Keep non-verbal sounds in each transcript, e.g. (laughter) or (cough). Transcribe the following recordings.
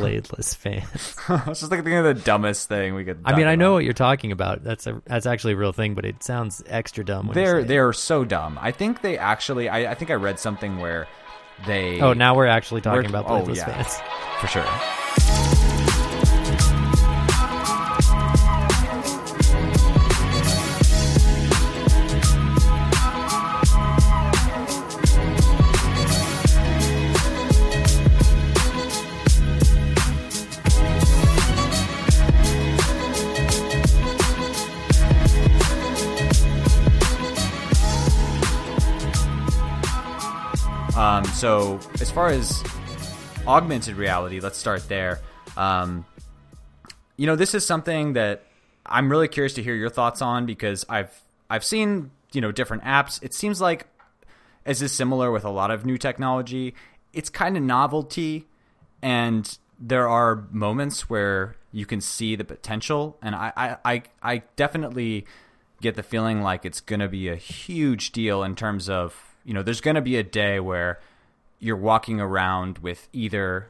bladeless fans. (laughs) it's just like thinking of the dumbest thing we could. I mean, I know about. what you're talking about. That's a that's actually a real thing, but it sounds extra dumb. They're it. they're so dumb. I think they actually. I, I think I read something where they. Oh, now we're actually talking We're- about oh, bladeless yeah. fans. for sure. So as far as augmented reality, let's start there. Um, you know, this is something that I'm really curious to hear your thoughts on because I've I've seen you know different apps. It seems like as is similar with a lot of new technology, it's kind of novelty, and there are moments where you can see the potential, and I I I, I definitely get the feeling like it's going to be a huge deal in terms of you know there's going to be a day where you're walking around with either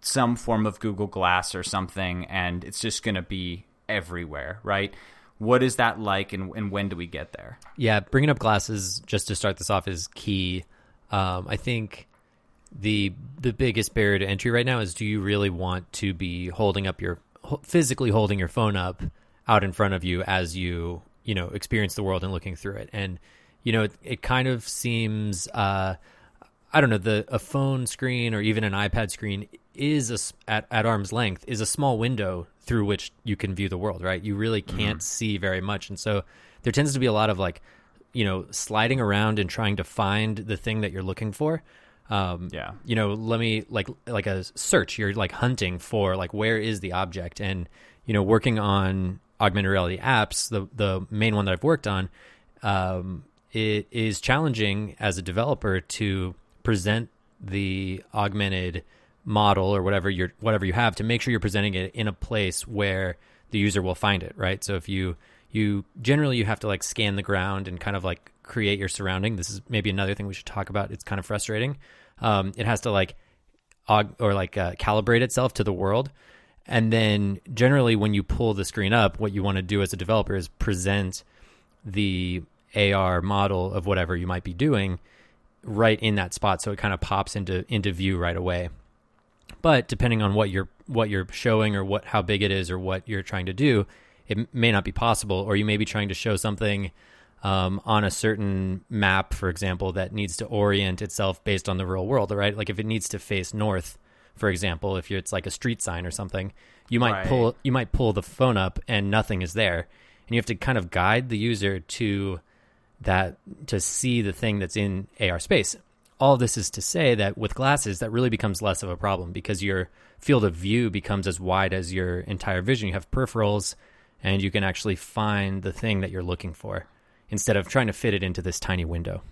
some form of Google Glass or something, and it's just going to be everywhere, right? What is that like, and, and when do we get there? Yeah, bringing up glasses just to start this off is key. Um, I think the the biggest barrier to entry right now is: do you really want to be holding up your physically holding your phone up out in front of you as you you know experience the world and looking through it? And you know, it, it kind of seems. Uh, I don't know the a phone screen or even an iPad screen is a at at arm's length is a small window through which you can view the world, right? You really can't see very much, and so there tends to be a lot of like, you know, sliding around and trying to find the thing that you're looking for. Um, Yeah. you know, let me like like a search. You're like hunting for like where is the object, and you know, working on augmented reality apps. The the main one that I've worked on, um, it is challenging as a developer to present the augmented model or whatever you're whatever you have to make sure you're presenting it in a place where the user will find it right? So if you you generally you have to like scan the ground and kind of like create your surrounding. This is maybe another thing we should talk about. It's kind of frustrating. Um, it has to like aug- or like uh, calibrate itself to the world. And then generally when you pull the screen up what you want to do as a developer is present the AR model of whatever you might be doing right in that spot so it kind of pops into into view right away. But depending on what you're what you're showing or what how big it is or what you're trying to do it may not be possible or you may be trying to show something um, on a certain map for example that needs to orient itself based on the real world right? Like if it needs to face north for example if you're, it's like a street sign or something you might Right. pull you might pull the phone up and nothing is there. And you have to kind of guide the user to that to see the thing that's in AR space. All this is to say that with glasses, that really becomes less of a problem because your field of view becomes as wide as your entire vision. You have peripherals, and you can actually find the thing that you're looking for instead of trying to fit it into this tiny window.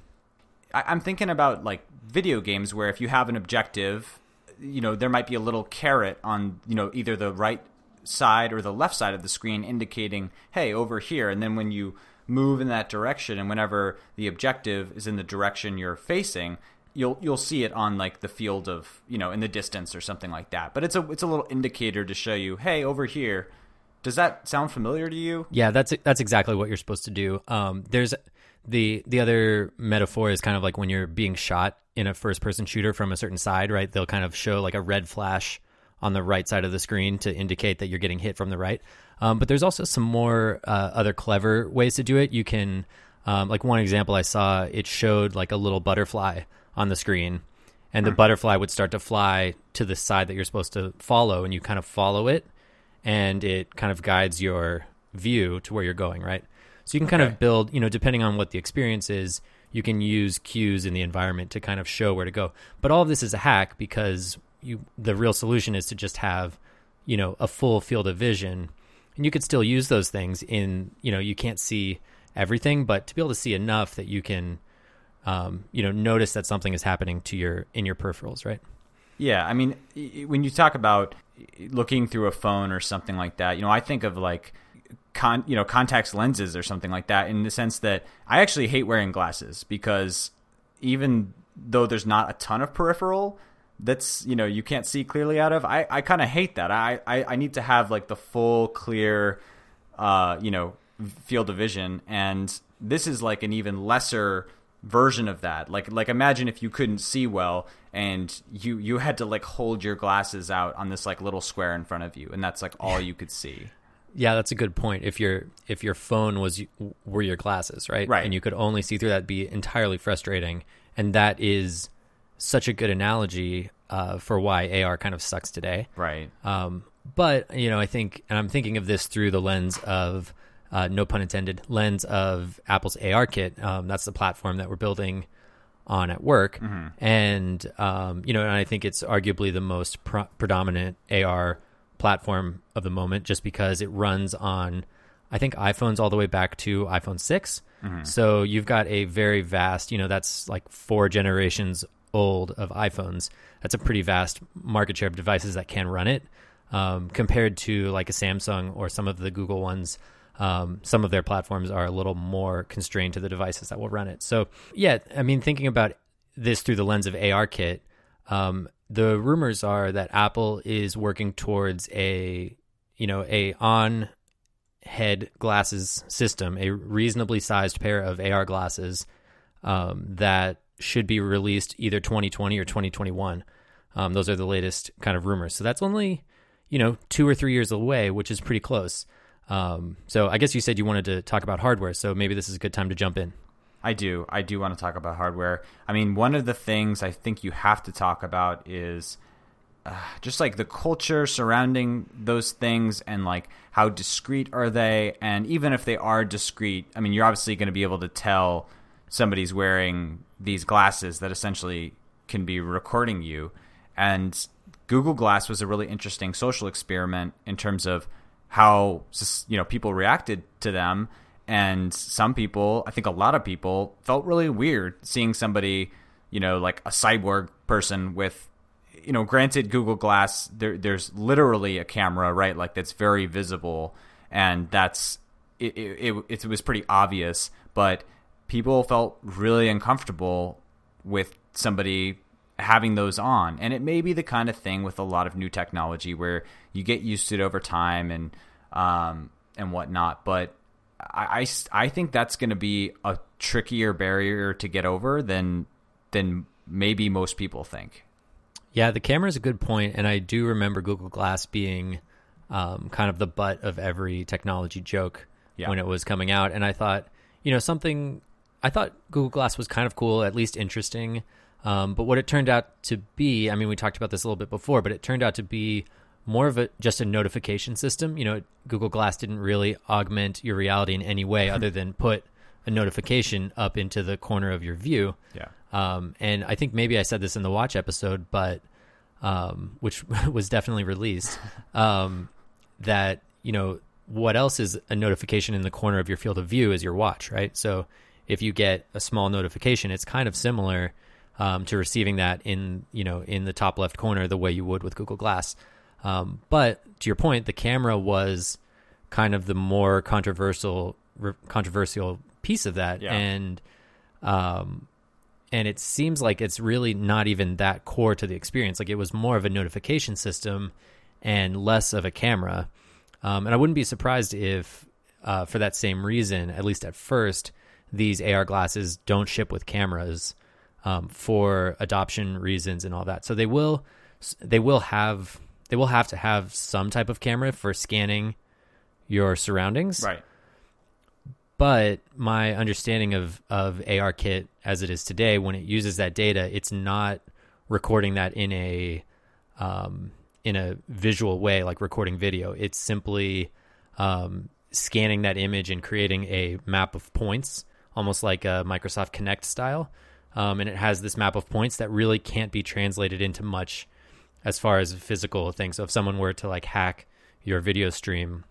I'm thinking about like video games where if you have an objective, you know, there might be a little caret on, you know, either the right side or the left side of the screen indicating, hey, over here. And then when you move in that direction and whenever the objective is in the direction you're facing, you'll you'll see it on like the field of, you know, in the distance or something like that. But it's a it's a little indicator to show you, hey, over here. Does that sound familiar to you? Yeah, that's that's exactly what you're supposed to do. Um, there's the the other metaphor is kind of like when you're being shot in a first person shooter from a certain side, right? They'll kind of show like a red flash on the right side of the screen to indicate that you're getting hit from the right. Um, but there's also some more uh, other clever ways to do it. You can, um, like one example I saw, it showed like a little butterfly on the screen, and the butterfly would start to fly to the side that you're supposed to follow, and you kind of follow it, and it kind of guides your view to where you're going, right? So you can kind of build, you know, depending on what the experience is, you can use cues in the environment to kind of show where to go. But all of this is a hack because you the real solution is to just have, you know, a full field of vision. And you could still use those things in, you know, you can't see everything, but to be able to see enough that you can um, you know, notice that something is happening to your in your peripherals, right? Yeah, I mean, when you talk about looking through a phone or something like that, you know, I think of like con, you know, contacts lenses or something like that in the sense that I actually hate wearing glasses because even though there's not a ton of peripheral, that's you know you can't see clearly out of. I, I kind of hate that. I, I I need to have like the full clear, uh, you know, field of vision, and this is like an even lesser version of that. Like like imagine if you couldn't see well and you you had to like hold your glasses out on this like little square in front of you, and that's like all you could see. Yeah, that's a good point. If your if your phone was were your glasses, right? Right. And you could only see through that, be entirely frustrating. And that is such a good analogy uh, for why AR kind of sucks today. Right. Um, but you know, I think, and I'm thinking of this through the lens of uh, no pun intended, lens of Apple's ARKit. Um, that's the platform that we're building on at work, Mm-hmm. and um, you know, and I think it's arguably the most pro- predominant AR platform of the moment, just because it runs on, I think iPhones all the way back to iPhone 6 Mm-hmm. So you've got a very vast, you know, that's like four generations old of iPhones. That's a pretty vast market share of devices that can run it, um, compared to like a Samsung or some of the Google ones. Um, some of their platforms are a little more constrained to the devices that will run it. So, yeah, I mean, thinking about this through the lens of ARKit, um, the rumors are that Apple is working towards a, you know, a on head glasses system, a reasonably sized pair of AR glasses um, that should be released either 2020 or 2021. Um, those are the latest kind of rumors. So that's only, you know, two or three years away, which is pretty close. Um, so I guess you said you wanted to talk about hardware, so maybe this is a good time to jump in. I do. I do want to talk about hardware. I mean, one of the things I think you have to talk about is uh, just like the culture surrounding those things and like how discreet are they and even if they are discreet i mean you're obviously going to be able to tell somebody's wearing these glasses that essentially can be recording you and google glass was a really interesting social experiment in terms of how you know people reacted to them and some people i think a lot of people felt really weird seeing somebody you know like a cyborg person with you know, granted, Google Glass, there, there's literally a camera, right? Like that's very visible, and that's it, it, it, it was pretty obvious. But people felt really uncomfortable with somebody having those on, and it may be the kind of thing with a lot of new technology where you get used to it over time and um, and whatnot. But I, I, I think that's going to be a trickier barrier to get over than than maybe most people think. Yeah, the camera is a good point, and I do remember Google Glass being um, kind of the butt of every technology joke Yeah. when it was coming out. And I thought, you know, something. I thought Google Glass was kind of cool, at least interesting. Um, but what it turned out to be, I mean, we talked about this a little bit before, but it turned out to be more of a just a notification system. You know, Google Glass didn't really augment your reality in any way other (laughs) than put a notification up into the corner of your view. Yeah. Um, and I think maybe I said this in the watch episode, but um, which (laughs) was definitely released. (laughs) Um, that you know what else is a notification in the corner of your field of view is your watch, right? So if you get a small notification, it's kind of similar um, to receiving that in you know in the top left corner the way you would with Google Glass. Um, but to your point, the camera was kind of the more controversial re- controversial piece of that, Yeah. and um, and it seems like it's really not even that core to the experience. Like it was more of a notification system and less of a camera. Um, and I wouldn't be surprised if, uh, for that same reason, at least at first, these AR glasses don't ship with cameras um, for adoption reasons and all that. So they will, they will have, they will have to have some type of camera for scanning your surroundings Right. but my understanding of of ARKit as it is today, when it uses that data, it's not recording that in a um, in a visual way, like recording video. It's simply um, scanning that image and creating a map of points, almost like a Microsoft Kinect style. Um, and it has this map of points that really can't be translated into much as far as physical things. So if someone were to like hack your video stream,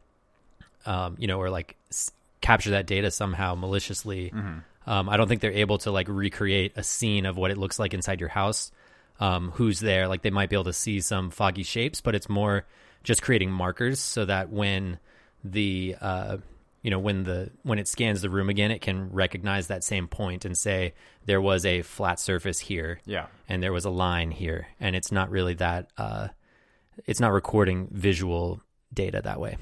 um, you know, or like s- capture that data somehow maliciously. Um, I don't think they're able to like recreate a scene of what it looks like inside your house. Um, who's there? Like they might be able to see some foggy shapes, but it's more just creating markers so that when the uh, you know when the when it scans the room again, it can recognize that same point and say there was a flat surface here, Yeah. and there was a line here, and it's not really that. Uh, it's not recording visual data that way.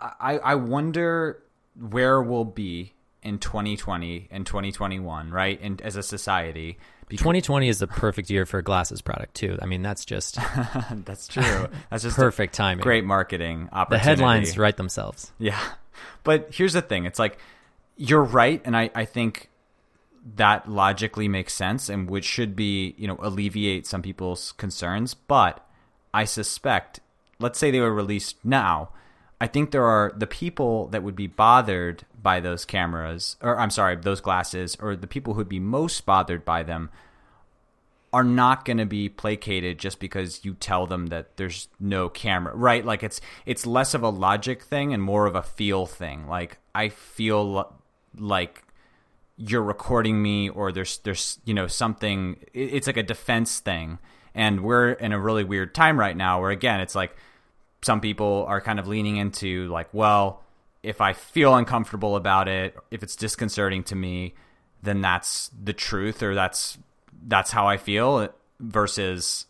I, I wonder where we'll be in 2020 and 2021, right? And as a society, because 2020 is the perfect year for a glasses product too. I mean, that's just (laughs) that's true. That's just (laughs) perfect timing. great marketing opportunity. The headlines write themselves. Yeah. But here's the thing. It's like you're right and I, I think that logically makes sense and which should be, you know, alleviate some people's concerns, but I suspect let's say they were released now, I think there are the people that would be bothered by those cameras or I'm sorry, those glasses or the people who'd be most bothered by them are not going to be placated just because you tell them that there's no camera right? Like it's it's less of a logic thing and more of a feel thing. Like i feel like you're recording me or there's there's you know something it's like a defense thing. And we're in a really weird time right now where again it's like some people are kind of leaning into like well if i feel uncomfortable about it if it's disconcerting to me then that's the truth or that's that's how i feel versus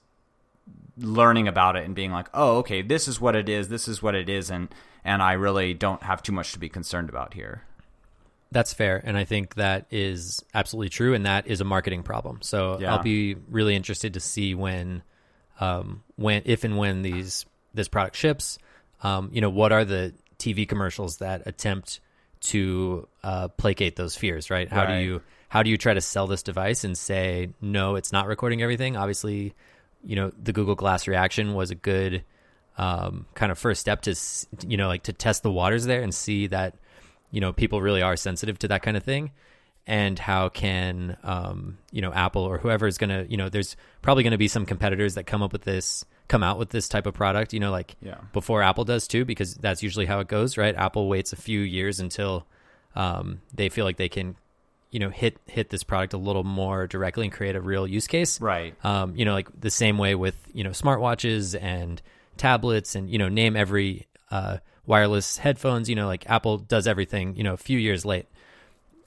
learning about it and being like oh okay this is what it is this is what it isn't, and i really don't have too much to be concerned about here That's fair, and I think that is absolutely true, and that is a marketing problem. So Yeah. I'll be really interested to see when, um, when if and when these this product ships. Um, you know, what are the TV commercials that attempt to uh, placate those fears? Right? How Right. do you how do you try to sell this device and say no, it's not recording everything? Obviously, you know the Google Glass reaction was a good um, kind of first step to you know like to test the waters there and see that you know people really are sensitive to that kind of thing and how can um, you know apple or whoever is going to you know there's probably going to be some competitors that come up with this come out with this type of product you know like Yeah. before apple does too because that's usually how it goes right apple waits a few years until um, they feel like they can you know hit hit this product a little more directly and create a real use case right um, you know, like the same way with you know smartwatches and tablets, and you know, name every uh, wireless headphones. You know, like Apple does everything. You know, a few years late,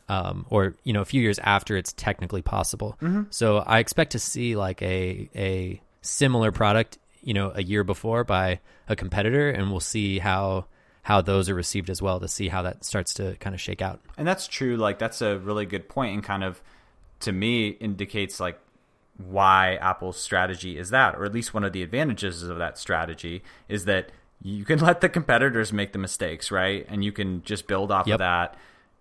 um, or you know, a few years after it's technically possible. So I expect to see like a a similar product, you know, a year before by a competitor, and we'll see how how those are received as well to see how that starts to kind of shake out. And that's true. Like that's a really good point, and kind of to me indicates like why Apple's strategy is that, or at least one of the advantages of that strategy is that you can (laughs) let the competitors make the mistakes, right? And you can just build off Yep. of that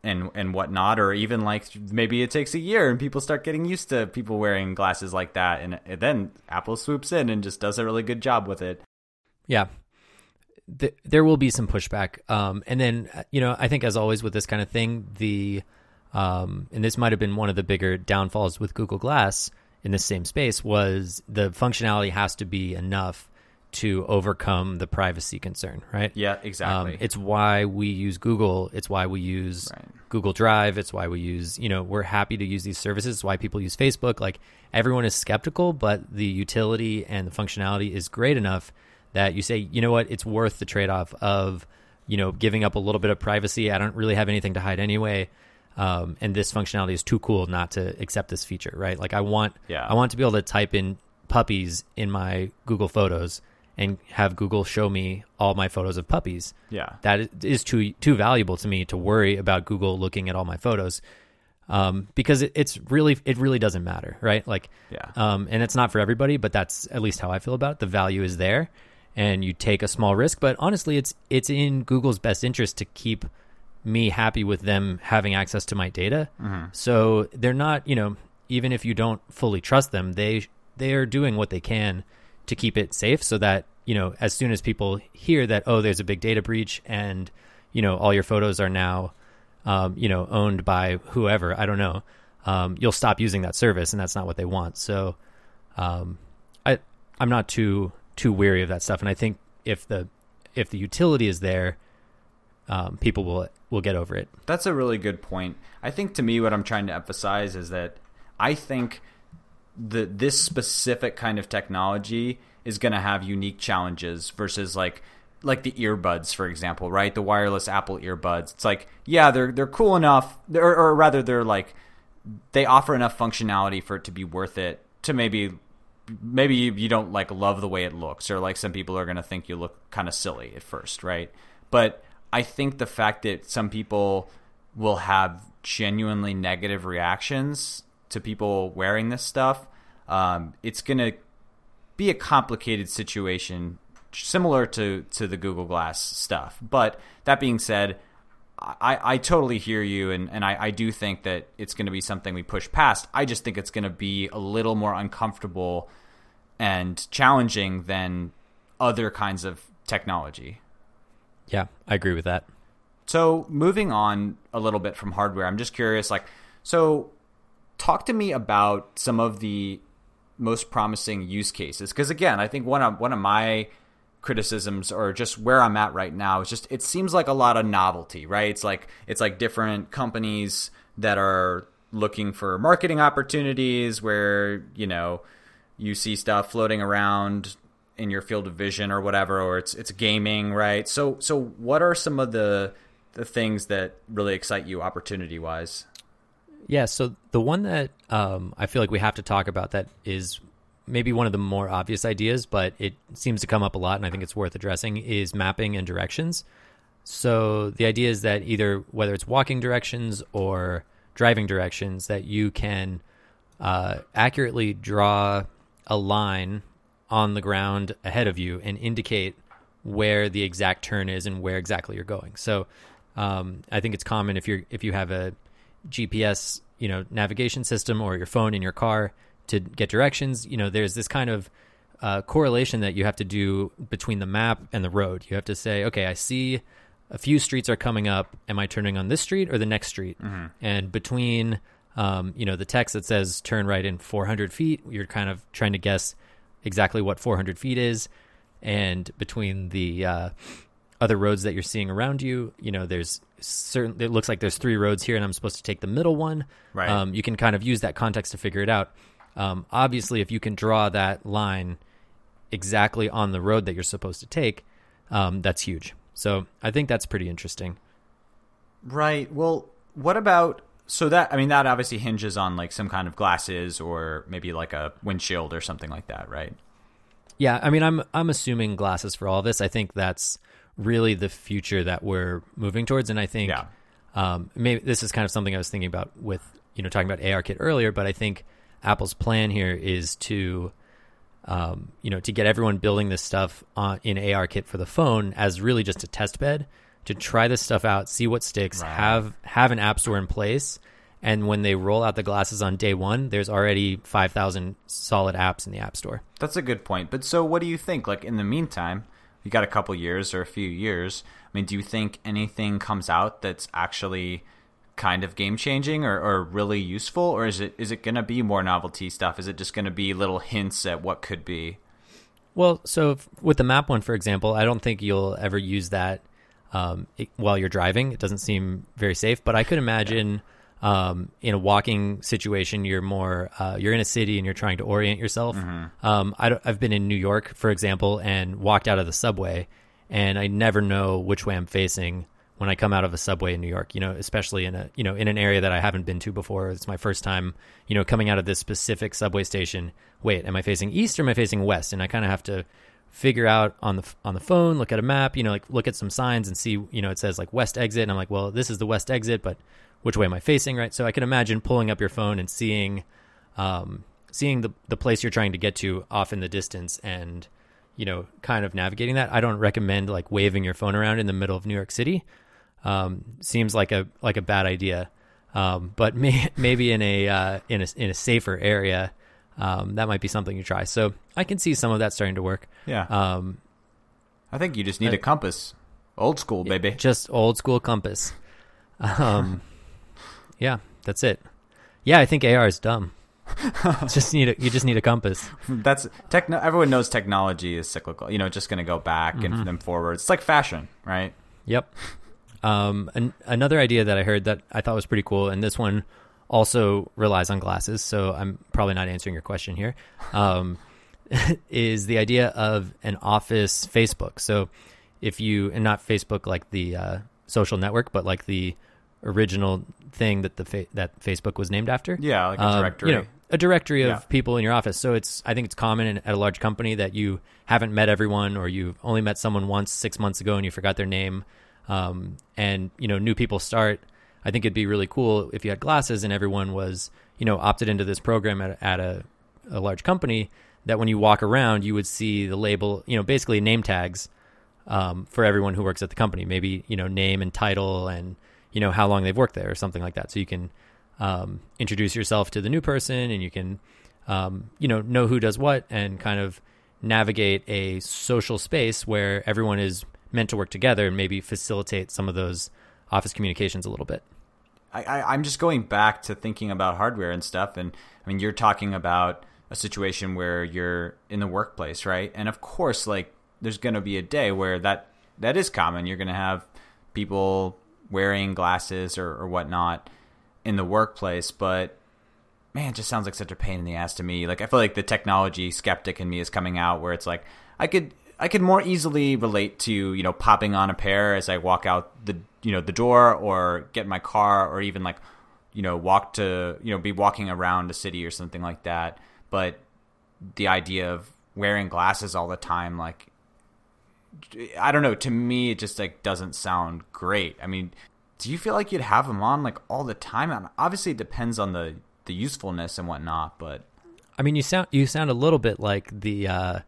and and whatnot, or even like maybe it takes a year and people start getting used to people wearing glasses like that, and, and then Apple swoops in and just does a really good job with it. Yeah. Th- there will be some pushback. Um, and then, you know, I think as always with this kind of thing, the, um, and this might have been one of the bigger downfalls with Google Glass in the same space was the functionality has to be enough to overcome the privacy concern, right? Yeah, exactly. Um, it's why we use Google. It's why we use Right. Google Drive. It's why we use, you know, we're happy to use these services. It's why people use Facebook. Like everyone is skeptical, but the utility and the functionality is great enough that you say, you know what, it's worth the trade off of, you know, giving up a little bit of privacy. I don't really have anything to hide anyway. Um, and this functionality is too cool not to accept this feature, right? Like I want, Yeah. I want to be able to type in puppies in my Google Photos and have Google show me all my photos of puppies yeah. that is- too too valuable to me to worry about Google looking at all my photos, um, because it, it's really it really doesn't matter, right? Like, Yeah. um, and it's not for everybody, but that's at least how I feel about it. The value is there, and you take a small risk, but honestly, it's it's in Google's best interest to keep me happy with them having access to my data. So they're not, you know, even if you don't fully trust them, they they are doing what they can to keep it safe so that, you know, as soon as people hear that oh, there's a big data breach and, you know, all your photos are now um, you know, owned by whoever, I don't know. Um, you'll stop using that service and that's not what they want. So um, I I'm not too too weary of that stuff and I think if the if the utility is there, um, people will will get over it. That's a really good point. I think to me, what I'm trying to emphasize is that I think that this specific kind of technology is going to have unique challenges versus like like the earbuds, for example, right? The wireless Apple earbuds. It's like, yeah, they're they're cool enough, or, or rather, they're like they offer enough functionality for it to be worth it to maybe maybe you, you don't like love the way it looks or like some people are going to think you look kind of silly at first right but i think the fact that some people will have genuinely negative reactions to people wearing this stuff um, it's going to be a complicated situation similar to to the google glass stuff but that being said I, I totally hear you, and, and I, I do think that it's going to be something we push past. I just think it's going to be a little more uncomfortable and challenging than other kinds of technology. Yeah, I agree with that. So, moving on a little bit from hardware, I'm just curious like, so talk to me about some of the most promising use cases because again, I think one of one of my criticisms or just where I'm at right now is just it seems like a lot of novelty, right? It's like it's like different companies that are looking for marketing opportunities where, you know, you see stuff floating around in your field of vision or whatever or it's it's gaming, right? So so what are some of the the things that really excite you opportunity wise? Yeah, so the one that um, I feel like we have to talk about that is maybe one of the more obvious ideas, but it seems to come up a lot, and I think it's worth addressing, is mapping and directions. So the idea is that either whether it's walking directions or driving directions, that you can uh, accurately draw a line on the ground ahead of you and indicate where the exact turn is and where exactly you're going. So um, I think it's common if you're if you have a GPS you know navigation system or your phone in your car to get directions, you know, there's this kind of uh, correlation that you have to do between the map and the road. You have to say, okay, I see a few streets are coming up. Am I turning on this street or the next street? Mm-hmm. And between, um, you know, the text that says turn right in 400 feet, you're kind of trying to guess exactly what 400 feet is. And between the uh, other roads that you're seeing around you, you know, there's certain. It looks like there's three roads here, and I'm supposed to take the middle one. Right. Um, you can kind of use that context to figure it out. Um, obviously, if you can draw that line exactly on the road that you're supposed to take, um, that's huge. So I think that's pretty interesting. Right. Well, what about so that I mean that obviously hinges on like some kind of glasses or maybe like a windshield or something like that, right? Yeah, I mean I'm I'm assuming glasses for all this. I think that's really the future that we're moving towards, and I think yeah. um, maybe this is kind of something I was thinking about with you know talking about ARKit earlier, but I think Apple's plan here is to, um, you know, to get everyone building this stuff on, in ARKit for the phone as really just a test bed to try this stuff out, see what sticks, right. have have an app store in place, and when they roll out the glasses on day one, there's already five thousand solid apps in the app store. That's a good point. But so, what do you think? Like in the meantime, you got a couple years or a few years. I mean, do you think anything comes out that's actually kind of game changing or, or really useful, or is it is it going to be more novelty stuff? Is it just going to be little hints at what could be? Well, so with the map one, for example, I don't think you'll ever use that um, it, while you're driving. It doesn't seem very safe, but I could imagine um, in a walking situation, you're more uh, you're in a city and you're trying to orient yourself. Mm-hmm. Um, I have been in New York, for example, and walked out of the subway, and I never know which way I'm facing when I come out of a subway in New York, you know, especially in a you know in an area that I haven't been to before. It's my first time, you know, coming out of this specific subway station. Wait, am I facing east or am I facing west? And I kind of have to figure out on the on the phone, look at a map, you know, like look at some signs and see, you know, it says like west exit, and I'm like, well, this is the west exit, but which way am I facing, right? So I can imagine pulling up your phone and seeing, um, seeing the the place you're trying to get to off in the distance and you know, kind of navigating that. I don't recommend like waving your phone around in the middle of New York City um, seems like a like a bad idea. Um, but may, (laughs) maybe in a uh, in a in a safer area, um, that might be something you try. So I can see some of that starting to work. Yeah. Um, I think you just need a compass, old school, baby. Just old school compass. Um, (laughs) yeah, that's it. Yeah, I think AR is dumb. (laughs) just need a, you just need a compass. That's techno. Everyone knows technology is cyclical. You know, just going to go back mm-hmm. and then forward. It's like fashion, right? Yep. Um, an, another idea that I heard that I thought was pretty cool, and this one also relies on glasses, so I'm probably not answering your question here. Um, (laughs) is the idea of an office Facebook. So if you and not Facebook like the uh, social network, but like the original thing that the fa- that Facebook was named after. Yeah, like a Um, directory. you know, a directory of Yeah. people in your office. So it's I think it's common in, at a large company that you haven't met everyone, or you've only met someone once six months ago and you forgot their name. Um, and you know, new people start. I think it'd be really cool if you had glasses and everyone was you know opted into this program at, at a a large company. That when you walk around, you would see the label, you know, basically name tags um, for everyone who works at the company. Maybe you know name and title and you know how long they've worked there or something like that. So you can um, introduce yourself to the new person and you can um, you know know who does what and kind of navigate a social space where everyone is meant to work together and maybe facilitate some of those office communications a little bit. I, I'm just going back to thinking about hardware and stuff. And I mean, you're talking about a situation where you're in the workplace, right? And of course, like, there's going to be a day where that that is common. You're going to have people wearing glasses or, or whatnot in the workplace, but man, it just sounds like such a pain in the ass to me. Like, I feel like the technology skeptic in me is coming out where it's like, I could. I could more easily relate to you know popping on a pair as I walk out the you know the door or get in my car or even like you know walk to you know be walking around a city or something like that. But the idea of wearing glasses all the time like i don't know to me it just like doesn't sound great. I mean do you feel like you'd have them on like all the time? And obviously it depends on the the usefulness and whatnot but I mean, you sound you sound a little bit like the uh,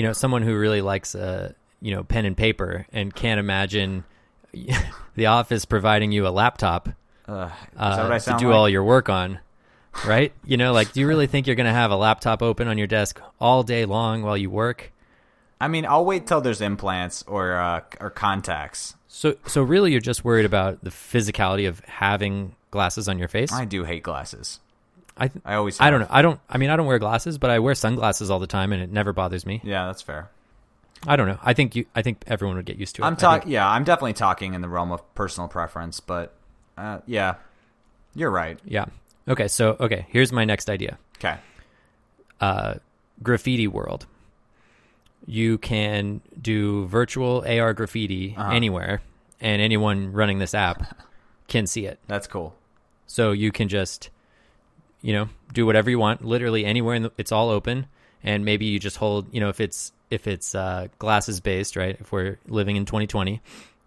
you know someone who really likes uh, you know pen and paper and can't imagine (laughs) the office providing you a laptop uh, uh, that what I to do like? all your work on, right? you know, like, do you really think you're going to have a laptop open on your desk all day long while you work? I mean, I'll wait till there's implants or uh, or contacts. So, so really, you're just worried about the physicality of having glasses on your face. I do hate glasses. I, th- I always. I don't know. I don't. I mean, I don't wear glasses, but I wear sunglasses all the time, and it never bothers me. Yeah, that's fair. I don't know. I think you. I think everyone would get used to it. I'm talking. Yeah, I'm definitely talking in the realm of personal preference, but uh, yeah, you're right. Yeah. Okay. So, okay. Here's my next idea. Okay. uh, graffiti world. You can do virtual AR graffiti Uh-huh. anywhere, and anyone running this app can see it. That's cool. So you can just, you know, do whatever you want, literally anywhere. In the, it's all open, and maybe you just hold. You know, if it's if it's uh, glasses based, right? If we're living in 2020,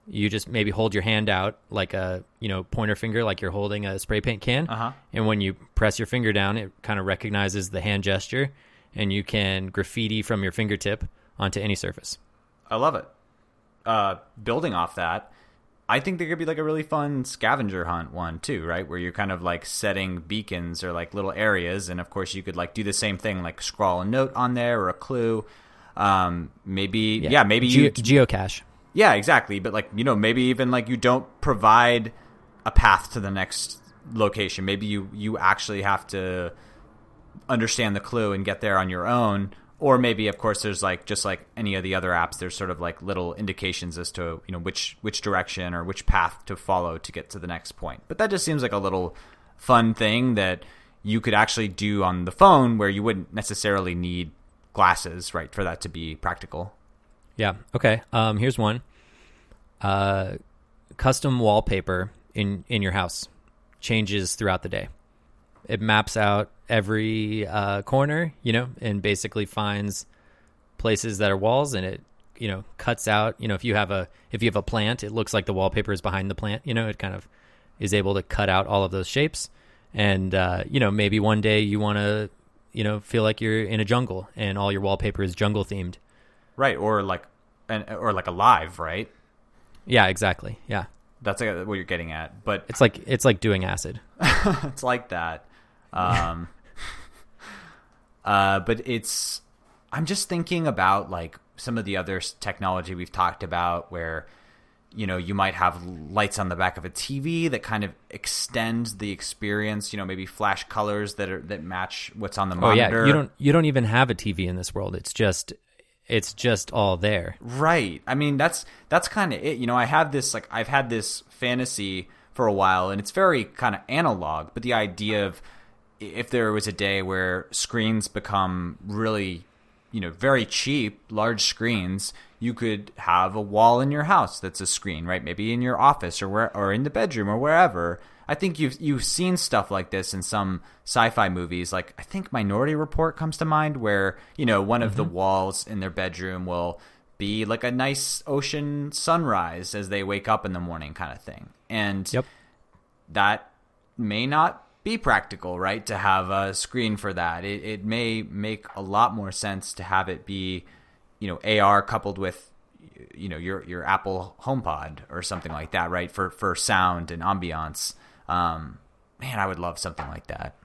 you just maybe hold your hand out like a you know pointer finger, like you're holding a spray paint can, Uh huh. and when you press your finger down, it kind of recognizes the hand gesture, and you can graffiti from your fingertip onto any surface. I love it. Uh, building off that, I think there could be like a really fun scavenger hunt one too, right? Where you're kind of like setting beacons or like little areas, and of course you could like do the same thing, like scrawl a note on there or a clue. Um, maybe yeah, maybe Ge- you geocache. Yeah, exactly. But like you know, maybe even like you don't provide a path to the next location. Maybe you you actually have to understand the clue and get there on your own. Or maybe, of course, there's like just like any of the other apps. There's sort of like little indications as to you know which which direction or which path to follow to get to the next point. But that just seems like a little fun thing that you could actually do on the phone, where you wouldn't necessarily need glasses, right, for that to be practical. Yeah. Okay. Um, here's one. Uh, custom wallpaper in in your house changes throughout the day. It maps out every uh, corner, you know, and basically finds places that are walls, and it you know cuts out. You know, if you have a if you have a plant, it looks like the wallpaper is behind the plant. You know, it kind of is able to cut out all of those shapes, and uh, you know maybe one day you want to you know feel like you're in a jungle and all your wallpaper is jungle themed. Right, or like an or like alive, right? Yeah, exactly. Yeah. That's like what you're getting at. But It's like it's like doing acid. (laughs) it's like that. Um, (laughs) uh, but it's. I'm just thinking about like some of the other technology we've talked about, where you know you might have lights on the back of a TV that kind of extend the experience. You know, maybe flash colors that are that match what's on the Oh monitor. yeah, you don't you don't even have a TV in this world. It's just it's just all there. Right. I mean, that's that's kind of it. You know, I have this like I've had this fantasy for a while, and it's very kind of analog. But the idea of if there was a day where screens become really, you know, very cheap, large screens, you could have a wall in your house that's a screen, right? Maybe in your office or where or in the bedroom or wherever. I think you've you've seen stuff like this in some sci-fi movies. Like I think Minority Report comes to mind, where you know one of the mm-hmm. walls in their bedroom will be like a nice ocean sunrise as they wake up in the morning, kind of thing. And Yep. that may not be practical, right? To have a screen for that, it, it may make a lot more sense to have it be, you know, AR coupled with, you know, your your Apple HomePod or something like that, right? For for sound and ambiance. Um, man, I would love something like that.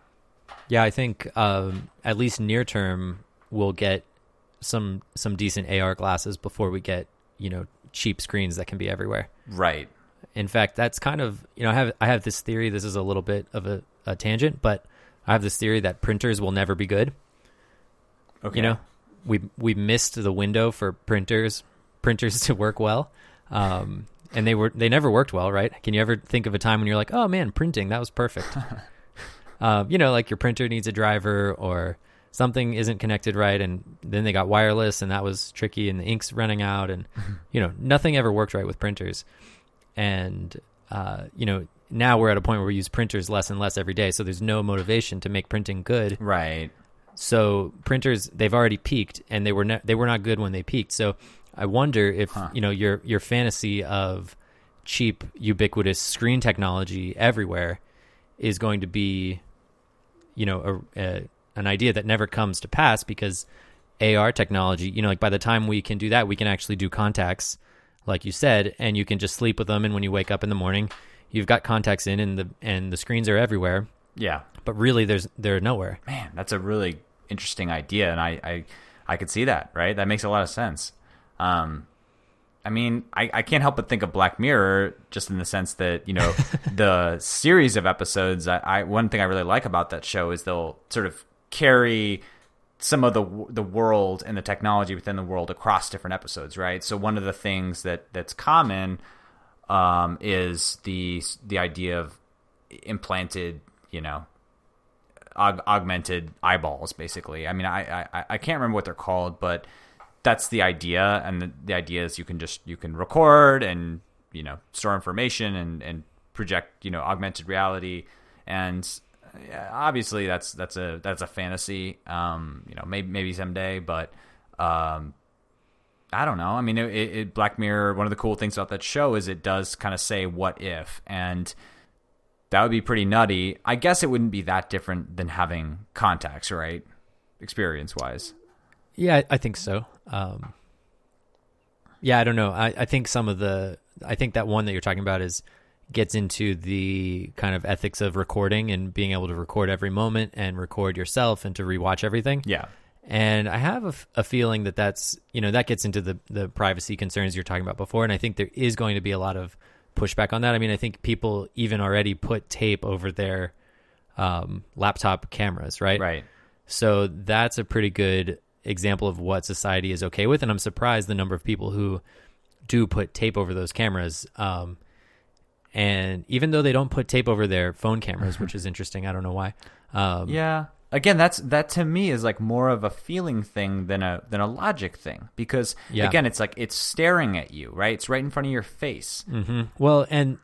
Yeah, I think um, at least near term we'll get some some decent AR glasses before we get you know cheap screens that can be everywhere. Right. In fact, that's kind of you know I have I have this theory. This is a little bit of a, a tangent, but I have this theory that printers will never be good. Okay. You know, we we missed the window for printers printers (laughs) to work well, um, and they were they never worked well, right? Can you ever think of a time when you're like, oh man, printing that was perfect? (laughs) um, you know, like your printer needs a driver or something isn't connected right, and then they got wireless, and that was tricky, and the ink's running out, and (laughs) you know, nothing ever worked right with printers, and uh, you know. Now we're at a point where we use printers less and less every day, so there's no motivation to make printing good. Right. So printers they've already peaked and they were ne- they were not good when they peaked. So I wonder if Huh. you know your your fantasy of cheap ubiquitous screen technology everywhere is going to be you know a, a, an idea that never comes to pass because AR technology, you know, like by the time we can do that, we can actually do contacts like you said and you can just sleep with them and when you wake up in the morning, you've got contacts in and the and the screens are everywhere, Yeah. but really there's they're nowhere. Man, that's a really interesting idea, and I I, I could see that. Right. That makes a lot of sense. Um, I mean, I, I can't help but think of Black Mirror just in the sense that you know (laughs) the series of episodes. I, I one thing I really like about that show is they'll sort of carry some of the the world and the technology within the world across different episodes, right? So one of the things that that's common um, is the the idea of implanted, you know, aug- augmented eyeballs, basically. I mean, I, I I can't remember what they're called, but that's the idea, and the, the idea is you can just you can record and you know store information and and project you know augmented reality. And yeah, obviously that's that's a that's a fantasy. Um you know maybe maybe someday but um I don't know. I mean, it, it, Black Mirror. One of the cool things about that show is it does kind of say "what if," and that would be pretty nutty. I guess it wouldn't be that different than having contacts, right? Experience wise. Yeah, I- I think so. Um, yeah, I don't know. I, I think some of the, I think that one that you're talking about is gets into the kind of ethics of recording and being able to record every moment and record yourself and to rewatch everything. Yeah. And I have a, f- a feeling that that's, you know, that gets into the, the privacy concerns you're talking about before. And I think there is going to be a lot of pushback on that. I mean, I think people even already put tape over their um, laptop cameras, right? Right. So that's a pretty good example of what society is okay with. And I'm surprised the number of people who do put tape over those cameras. Um, and even though they don't put tape over their phone cameras, (laughs) which is interesting, I don't know why. Um, Yeah. Again, that's that to me is like more of a feeling thing than a than a logic thing because Yeah. again, it's like it's staring at you, right? It's right in front of your face. hmm Well, and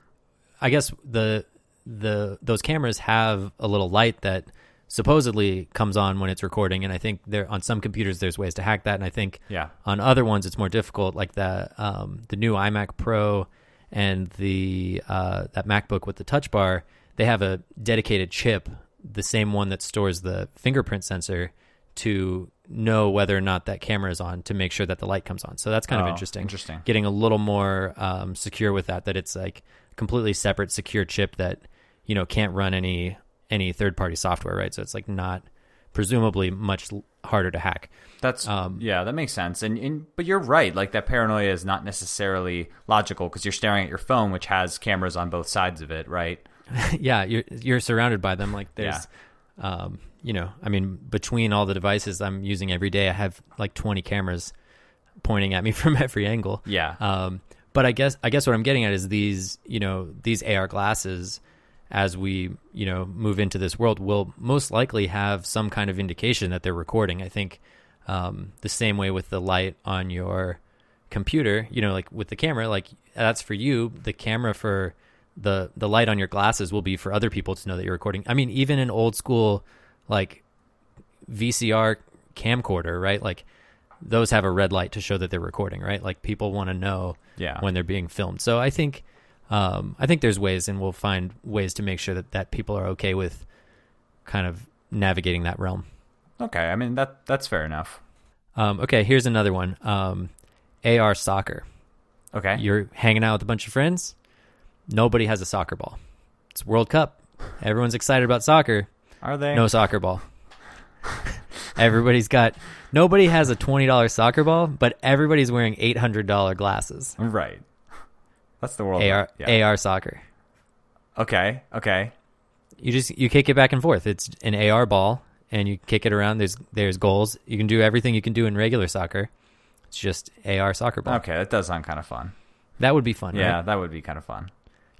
I guess the the those cameras have a little light that supposedly comes on when it's recording, and I think there on some computers there's ways to hack that, and I think Yeah. on other ones it's more difficult, like the um, the new iMac Pro and the uh, that MacBook with the Touch Bar. They have a dedicated chip, the same one that stores the fingerprint sensor, to know whether or not that camera is on to make sure that the light comes on. So that's kind of Oh, interesting. interesting. Getting a little more um, secure with that. That it's like completely separate, secure chip that you know can't run any any third party software, right? So it's like not presumably much harder to hack. That's Um, yeah, that makes sense. And, and but you're right. Like that paranoia is not necessarily logical because you're staring at your phone, which has cameras on both sides of it, right? (laughs) yeah, you're you're surrounded by them. Like there's, um, you know, I mean, between all the devices I'm using every day, I have like 20 cameras pointing at me (laughs) from every angle. Yeah. Um, but I guess I guess what I'm getting at is these, you know, these AR glasses, as we you know move into this world, will most likely have some kind of indication that they're recording. I think um, the same way with the light on your computer, you know, like with the camera, like that's for you. The camera for the the light on your glasses will be for other people to know that you're recording. I mean, even an old school like VCR camcorder, right? Like those have a red light to show that they're recording, right? Like people want to know Yeah. when they're being filmed. So I think um, I think there's ways, and we'll find ways to make sure that that people are okay with kind of navigating that realm. Okay, I mean that that's fair enough. Um, okay, here's another one. Um, AR soccer. Okay. You're hanging out with a bunch of friends. Nobody has a soccer ball. It's World Cup. Everyone's excited about soccer. Are they? No soccer ball. Everybody's got. Nobody has a twenty dollars soccer ball, but everybody's wearing eight hundred dollar glasses. Right. That's the world. AR yeah. AR soccer. Okay. Okay. You just you kick it back and forth. It's an AR ball, and you kick it around. There's there's goals. You can do everything you can do in regular soccer. It's just AR soccer ball. Okay. That does sound kind of fun. That would be fun. Yeah, right? that would be kind of fun.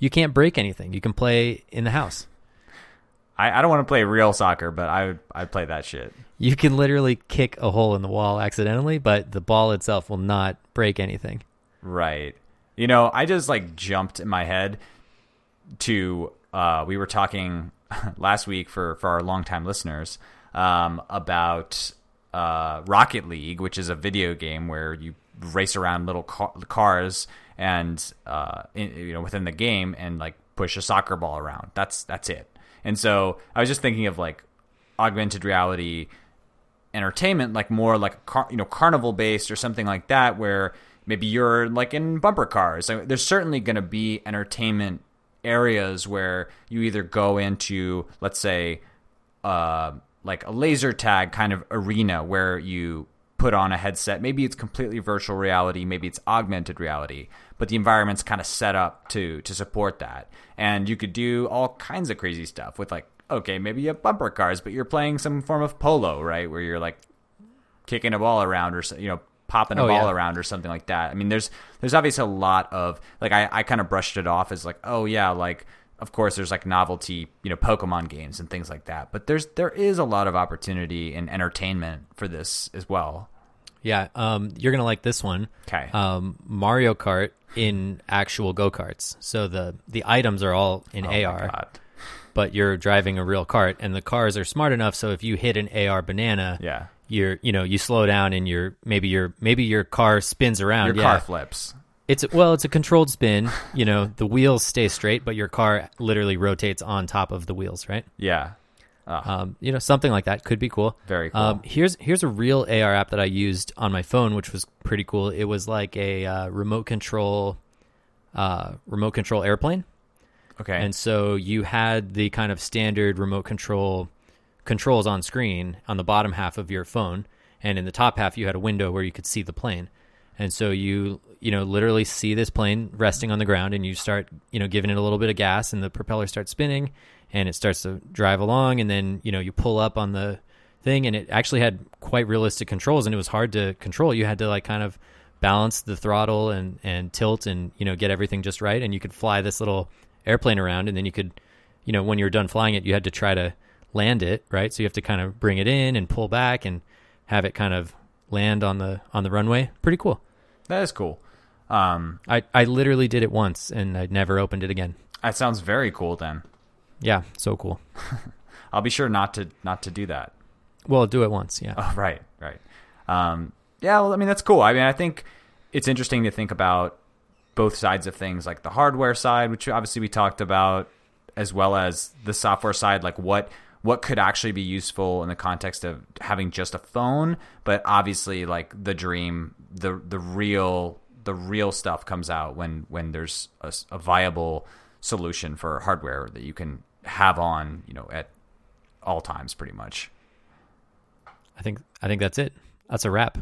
You can't break anything. You can play in the house. I, I don't want to play real soccer, but I would I'd play that shit. You can literally kick a hole in the wall accidentally, but the ball itself will not break anything. Right. You know, I just like jumped in my head to uh we were talking (laughs) last week for for our longtime listeners um about uh Rocket League, which is a video game where you race around little car- cars and uh in, you know within the game and like push a soccer ball around. That's that's it. And so I was just thinking of like augmented reality entertainment like more like car, you know carnival based or something like that where maybe you're like in bumper cars I mean, there's certainly going to be entertainment areas where you either go into let's say uh, like a laser tag kind of arena where you put on a headset maybe it's completely virtual reality maybe it's augmented reality but the environment's kind of set up to to support that and you could do all kinds of crazy stuff with like okay maybe you have bumper cars but you're playing some form of polo right where you're like kicking a ball around or you know popping a Oh, ball yeah. around or something like that. I mean, there's there's obviously a lot of like I I kind of brushed it off as like oh yeah like of course there's like novelty you know Pokemon games and things like that, but there's there is a lot of opportunity and entertainment for this as well. Yeah, um, you're gonna like this one. 'Kay. Um, Mario Kart in actual go karts. So the the items are all in Oh AR, but you're driving a real cart, and the cars are smart enough. So if you hit an AR banana, Yeah. you're you know you slow down and your maybe your maybe your car spins around. Your yeah. car flips. It's well, it's a controlled spin. You know, the wheels stay straight, but your car literally rotates on top of the wheels, right? Yeah. Oh, Um, you know, something like that could be cool. Very cool. Um, here's here's a real AR app that I used on my phone, which was pretty cool. It was like a uh, remote control, uh, remote control airplane, okay. and so you had the kind of standard remote control controls on screen on the bottom half of your phone, and in the top half you had a window where you could see the plane. And so you you know literally see this plane resting on the ground, and you start you know giving it a little bit of gas, and the propeller starts spinning, and it starts to drive along, and then you know you pull up on the thing, and it actually had quite realistic controls, and it was hard to control. You had to like kind of balance the throttle and and tilt, and you know get everything just right, and you could fly this little airplane around, and then you could you know when you were done flying it, you had to try to land it right, so you have to kind of bring it in and pull back and have it kind of land on the on the runway. Pretty cool. that is cool. Um, I I literally did it once and I never opened it again. that sounds very cool. Then Yeah, so cool. (laughs) I'll be sure not to not to do that. Well, do it once. Yeah. Oh, right, right. Um, yeah, well, I mean, that's cool. I mean, I think it's interesting to think about both sides of things, like the hardware side, which obviously we talked about, as well as the software side, like what what could actually be useful in the context of having just a phone, but obviously, like the dream, the the real the real stuff comes out when when there's a viable solution for hardware that you can have on, you know, at all times, pretty much. I think I think that's it. That's a wrap.